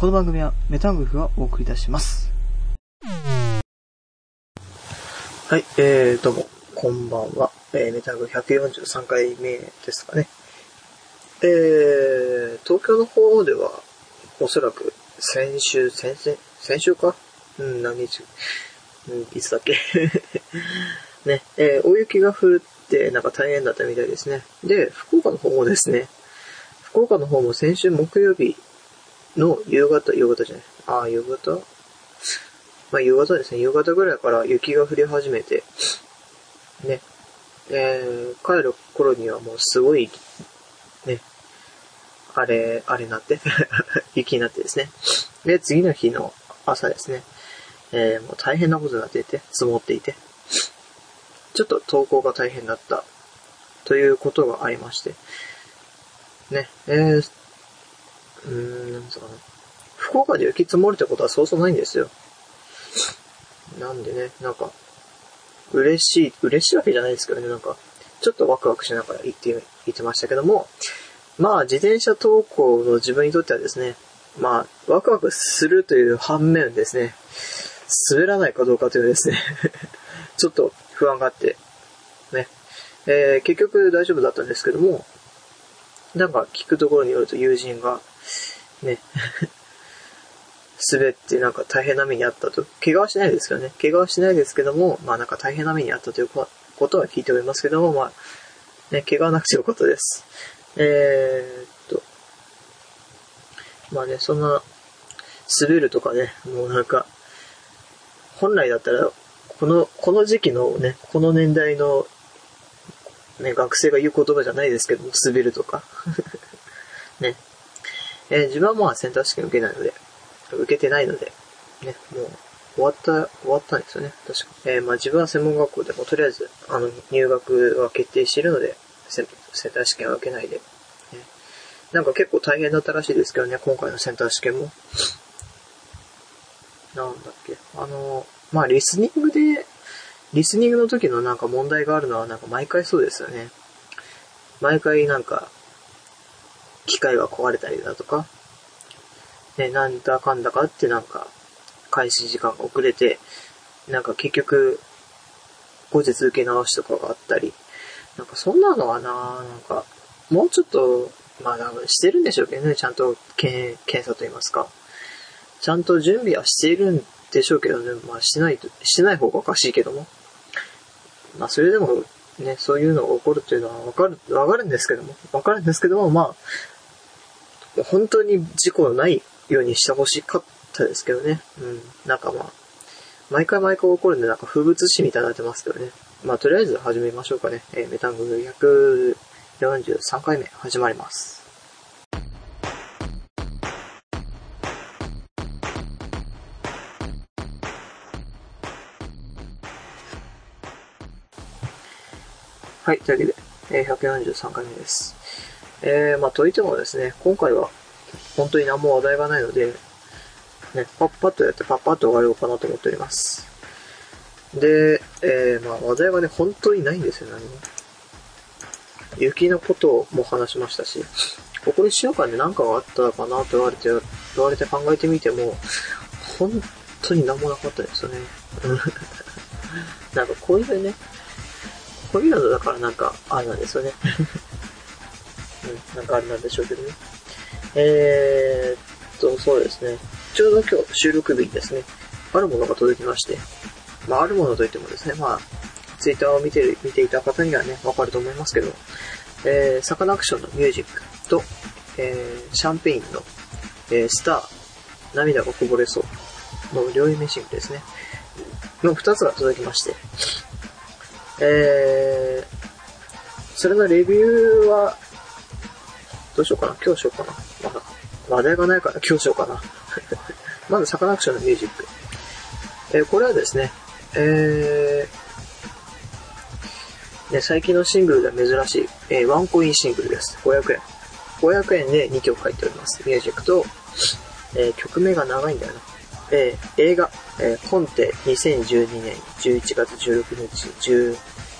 この番組はメタングフがお送りいたします。はい、えー、どうも、こんばんは。えー、メタング143回目ですかね。えー、東京の方では、おそらく先週、先々、先週か？うん、何日？うん、いつだっけ？ね、えー、大雪が降って、なんか大変だったみたいですね。で、福岡の方もですね、福岡の方も先週木曜日の夕方、夕方じゃない。ああ、夕方？まあ夕方ですね。夕方ぐらいから雪が降り始めて、ね。えー、帰る頃にはもうすごい、ね。あれ、あれなって、雪になってですね。で、次の日の朝ですね。えー、もう大変なことになってて、積もっていて。ちょっと登校が大変だった。ということがありまして。ね、えー、うん、なんつうかな。福岡で雪積もるってことはそうそうないんですよ。なんでね、なんか、嬉しい、嬉しいわけじゃないですけどね、なんか、ちょっとワクワクしながら行って、行ってましたけども、まあ、自転車登校の自分にとってはですね、まあ、ワクワクするという反面ですね、滑らないかどうかというですね、ちょっと不安があって、ね、えー、結局大丈夫だったんですけども、なんか聞くところによると友人が、ね、滑ってなんか大変な目にあったと。怪我はしないですけどね。怪我はしないですけども、まあなんか大変な目にあったということは聞いておりますけども、まあ、ね、怪我はなくてよかったです。えー、っと、まあね、そんな、滑るとかね、もうなんか、本来だったら、この、この時期のね、この年代の、ね、学生が言う言葉じゃないですけども、滑るとか。ね。えー自分はまあセンター試験受けないので、受けてないので、ね、もう終わった、終わったんですよね、確か。えーまあ自分は専門学校でもとりあえず、あの、入学は決定しているので、センター試験は受けないで、ね。なんか結構大変だったらしいですけどね、今回のセンター試験も。なんだっけ、あの、まあリスニングで、リスニングの時のなんか問題があるのはなんか毎回そうですよね。毎回なんか、機械が壊れたりだとか、ね、なんだかんだかってなんか、開始時間が遅れて、なんか結局、後日受け直しとかがあったり、なんかそんなのはななんか、もうちょっと、まあ多分してるんでしょうけどね、ちゃんと検査と言いますか。ちゃんと準備はしているんでしょうけどね、まあしてないと、しない方がおかしいけども。まあそれでも、ね、そういうのが起こるというのはわかる、わかるんですけども、わかるんですけども、まあ、本当に事故ないようにしてほしかったですけどね。うん。なんかまあ、毎回毎回起こるんで、なんか風物詩みたいになってますけどね。まあ、とりあえず始めましょうかね。えーメタング143回目始まります。はい、というわけで、えー143回目です。えー、まあ、といってもですね、今回は本当に何も話題がないので、ね、パッパッとやってパッパッと終わろうかなと思っております。で、えー、まあ話題がね、本当にないんですよ、何も。雪のことも話しましたし、ここ1週間で何かがあったかなと言われて、言われて考えてみても、本当に何もなかったですよね。なんかこういうね、こういうのだからなんか、あれなんですよね。うん、なんかあれなんでしょうけどね。えーっと、そうですね。ちょうど今日収録日にですね、あるものが届きまして、まあ、あるものといってもですね、まあ、ツイッターを見てる、見ていた方にはね、わかると思いますけど、えー、サカナクションのミュージックと、えー、シャンペインの、えー、スター、涙がこぼれそうの両 A面シングですね、の二つが届きまして、えー、それのレビューは、どうしようかな今日しようかなまだ、話題がないから今日しようかな。まず、サカナクションのミュージック。えーこれはですね、えーね、最近のシングルでは珍しい、えーワンコインシングルです。500円。500円で2曲入っております。ミュージックと、えー曲名が長いんだよな。えー映画、えー、コンテ2012年11月16日10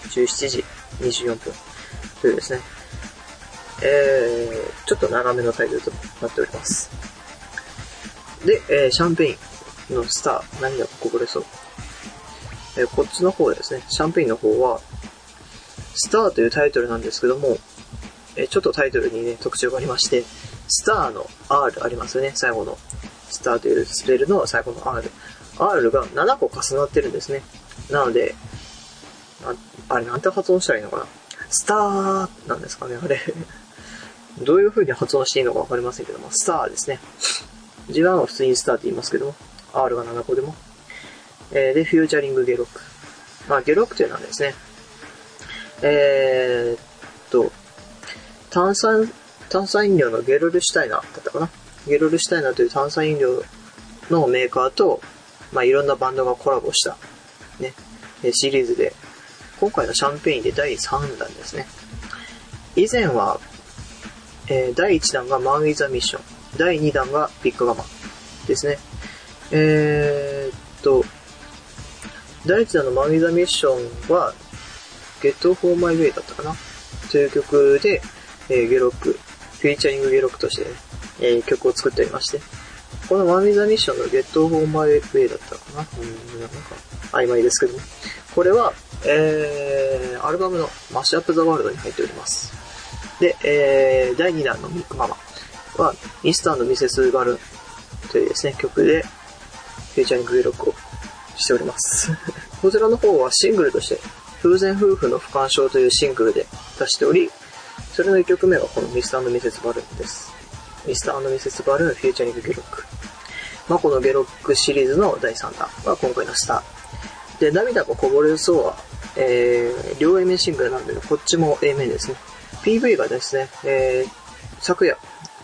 17時24分というですね、えー、ちょっと長めのタイトルとなっております。で、えーシャンペインのスター、涙がこぼれそう？えーこっちの方ですね、シャンペインの方は、スターというタイトルなんですけども、えーちょっとタイトルにね、特徴がありまして、スターの R ありますよね、最後の。スターというスペルの最後の R。R が7個重なってるんですね。なので、ああれなんて発音したらいいのかな？スターなんですかね、あれ。どういう風に発音していいのかわかりませんけども、スターですね。自分は普通にスターって言いますけども、R が7個でも。えーで、フューチャリングゲロック。まあ、ゲロックというのはですね、えーっと、炭酸、炭酸飲料のゲロルシュタイナーだったかな。ゲロルシュタイナーという炭酸飲料のメーカーと、まあ、いろんなバンドがコラボした、ね、シリーズで、今回のシャンペインで第3弾ですね。以前は、えー第1弾がマン・ウィザ・ミッション。第2弾がビッグガマンですね。えーっと、第1弾のマン・ウィザ・ミッションは、Get Off of My Way だったかな？という曲で、えーゲロック、 featuring ゲロックとして、えー曲を作っておりまして、この MAN WITH A MISSION の Get Off of My Way だったかな？うん、なんか、曖昧ですけども。これは、えー、アルバムの Mash Up the World に入っております。で、えー、第2弾のミック・ママは、ミスターミセス・バルーンというですね、曲で、 featuring ゲロックをしております。こちらの方はシングルとして、風前夫婦の不干渉というシングルで出しており、それの1曲目がこのミスターミセス・バルーンです。ミスターミセス・バルーンフィーチャリングゲロック。まあ、このゲロックシリーズの第3弾が今回のスター。で、涙がこぼれそうは、えー、両 A 面シングルなんで、こっちも A 面ですね。PV がですね、えー、昨夜、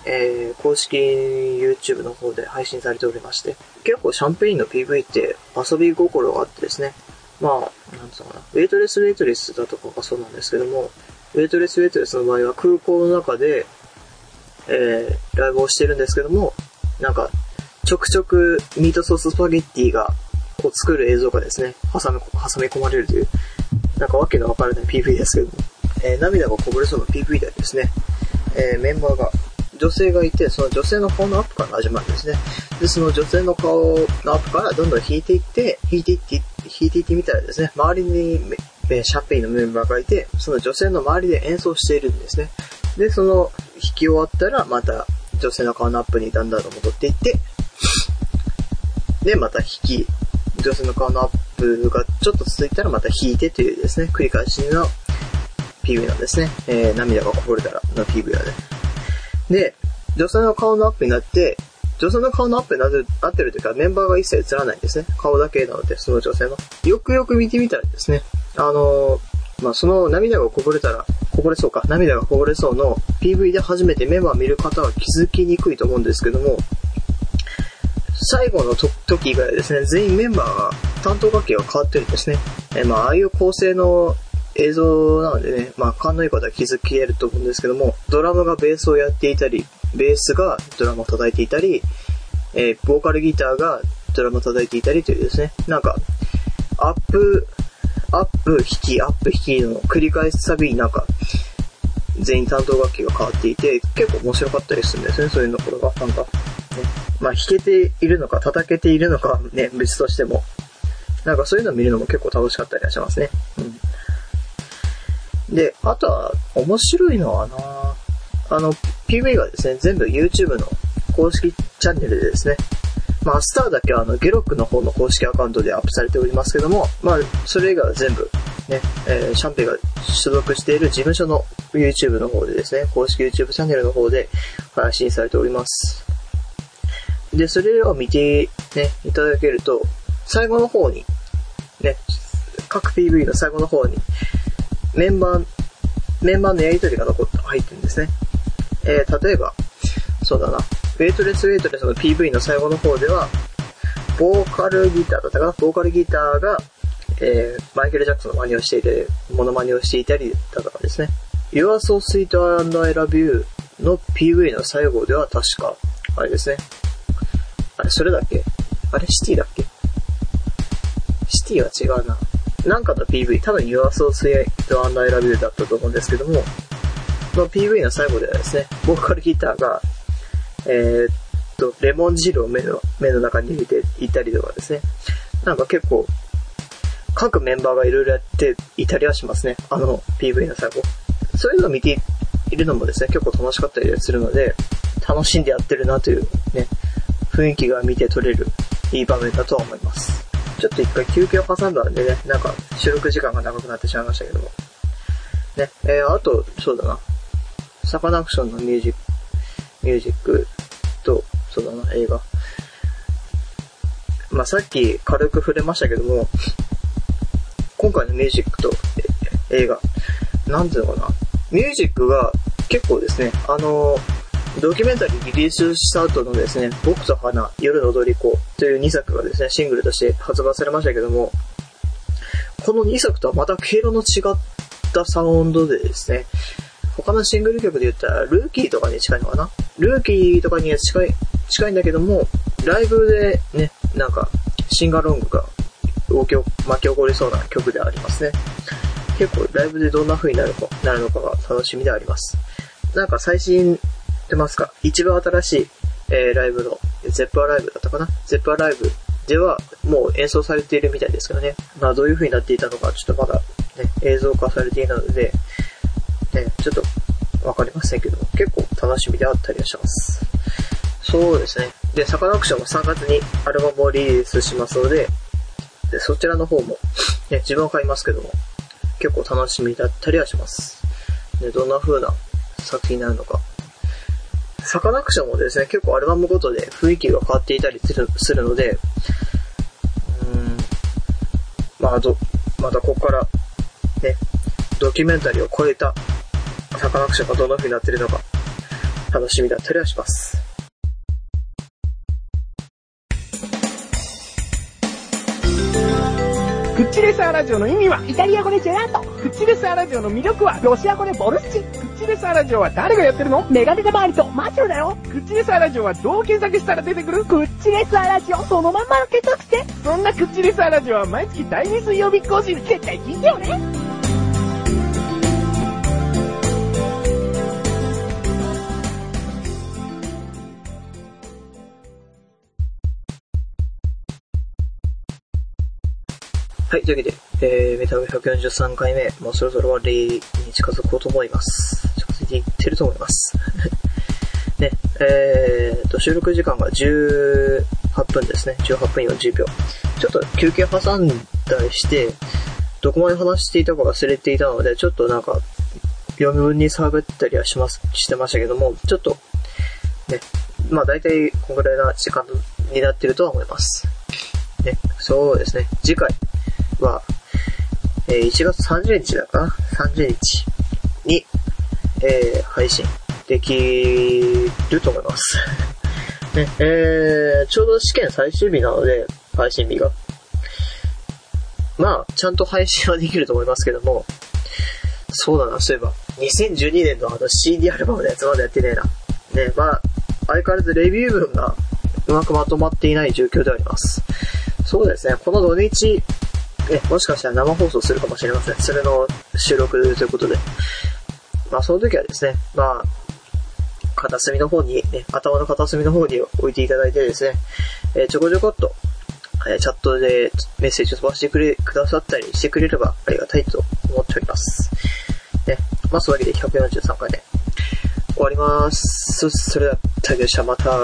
えー、公式 YouTube の方で配信されておりまして、結構シャンペインの PV って遊び心があってですね、まあ、なんつうのかな、 Waitress, Waitress だとかがそうなんですけども、 Waitress, Waitress の場合は空港の中で、えー、ライブをしてるんですけども、なんか、ちょくちょくミートソーススパゲッティが、こう作る映像がですね、挟み、挟み込まれるという、なんかわけのわからない PV ですけども、えー涙がこぼれそうな PV ではですね、えーメンバーが、女性がいて、その女性の顔のアップから始まるんですね。で、その女性の顔のアップからどんどん引いていって、引いていって、引いていってみたらですね、周りにえーシャンペイのメンバーがいて、その女性の周りで演奏しているんですね。で、その弾き終わったら、また女性の顔のアップにだんだんと戻っていって、で、また弾き、女性の顔のアップがちょっと続いたらまた弾いてというですね、繰り返しの PV なんですね。えー、涙がこぼれたらの PV はね。で、女性の顔のアップになって、女性の顔のアップになってるなってるというか、メンバーが一切映らないんですね。顔だけなので、その女性の。よくよく見てみたらですね、あのーまあ、その涙がこぼれたら、こぼれそうか、涙がこぼれそうの PV で初めてメンバー見る方は気づきにくいと思うんですけども、最後の時以外はですね、全員メンバーが担当楽器が変わってるんですね。えーまあ、ああいう構成の映像なのでね、まあ、勘のいい方は気づけると思うんですけども、ドラムがベースをやっていたり、ベースがドラムを叩いていたり、えーボーカルギターがドラムを叩いていたりというですね、なんか、アップ、アップ、弾き、アップ、弾きの繰り返すたびになんか、全員担当楽器が変わっていて、結構面白かったりするんですね、そういうところが。なんか、ね、まあ弾けているのか叩けているのかね、別としても、なんかそういうのを見るのも結構楽しかったりはしますね。うん。で、あとは、面白いのはなあの、PV がですね、全部 YouTube の公式チャンネルでですね、まあ、スターだけはあの、ゲロックの方の公式アカウントでアップされておりますけども、まあ、それ以外は全部、ね、えーシャンペイが所属している事務所の YouTube の方でですね、公式 YouTube チャンネルの方で配信されております。で、それを見て、ね、いただけると、最後の方に、ね、各 PV の最後の方に、メンバー、メンバーのやりとりが残って入ってるんですね。えー、例えば、そうだな、ウェイトレスウェイトレスの PV の最後の方では、ボーカルギターだったかな？ボーカルギターが、えー、マイケル・ジャクソンの真似をしていて、モノマネをしていたりだとかですね。You are so sweet and I love you の PV の最後では確か、あれですね。あれ、それだっけ？あれ、シティだっけ？シティは違うな。なんかの PV、多分 You are so sweet and I love you だったと思うんですけども、の PV の最後ではですね、ボーカルギターが、えー、とレモン汁を目の、目の中に入れていたりとかですね。なんか結構、各メンバーがいろいろやっていたりはしますね。あの PV の最後。そういうのを見ているのもですね、結構楽しかったりするので、楽しんでやってるなというね、雰囲気が見て取れるいい場面だとは思います。ちょっと一回休憩を挟んだんでね、なんか収録時間が長くなってしまいましたけども。ね、えー、あと、そうだな。サカナクションのミュージック、ミュージックと、そうだな、映画。まあ、さっき軽く触れましたけども、今回のミュージックと映画、なんていうのかな。ミュージックが結構ですね、あのドキュメンタリーリリースした後のですね、僕と花、夜の踊り子という2作がですね、シングルとして発売されましたけども、この2作とはまた経路の違ったサウンドでですね、他のシングル曲で言ったら、ルーキーとかに近いのかな？ルーキーとかには近い、近いんだけども、ライブでね、なんか、シンガロングが動き巻き起こりそうな曲でありますね。結構ライブでどんな風になるか、なるのかが楽しみであります。なんか最新ってますか？一番新しい、えー、ライブの、ゼップアライブだったかな？ゼップアライブではもう演奏されているみたいですけどね。まあどういう風になっていたのかちょっとまだね、映像化されていないので、ね、ちょっとわかりませんけども、結構楽しみであったりはします。そうですね。で、サカナクションも3月にアルバムをリリースしますので、でそちらの方も、ね、自分は買いますけども、結構楽しみだったりはします。で、どんな風な作品になるのか、サカナクションもですね、結構アルバムごとで雰囲気が変わっていたりするので、うん、まあ、ど、またここから、ね、ドキュメンタリーを超えたサカナクションがどんな風になってるのか、楽しみだったりはします。クッチレスアラジオの意味は？イタリア語でジェラート。クッチレスアラジオの魅力は？ロシア語でボルシチ。クッチレスアラジオは誰がやってるの？メガネタ周りとマチュルだよ。クッチレスアラジオはどう検索したら出てくる？クッチレスアラジオそのまんまの検索して。そんなクッチレスアラジオは毎月第2水曜日更新絶対聞いてよね。はい、というわけで、えー、メタル143回目、もうそろそろ終わりに近づこうと思います。近づいていってると思います。ね、えーと、収録時間が18分ですね。18分40秒。ちょっと休憩挟んだりして、どこまで話していたか忘れていたので、ちょっとなんか、読み分に喋ったりはします、してましたけども、ちょっと、ね、まあ大体こんぐらいな時間になってるとは思います。ね、そうですね。次回、は、えー、1月30日だかな ?30 日に、えー、配信できると思います。ね、えー、ちょうど試験最終日なので、配信日が。まあ、ちゃんと配信はできると思いますけども、そうだな、そういえば、2012年のあの CD アルバムのやつまだやってねえな。ね、まあ、相変わらずレビュー文がうまくまとまっていない状況であります。そうですね、この土日、え、もしかしたら生放送するかもしれません。それの収録ということで。まあ、その時はですね、まあ、片隅の方に、ね、頭の片隅の方に置いていただいてですね、えー、ちょこちょこっと、えー、チャットでメッセージを飛ばしてくれ、くださったりしてくれればありがたいと思っております。ね、まあ、そういうわけで143回で終わります。それでは、大丈夫でした。また、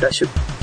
来週。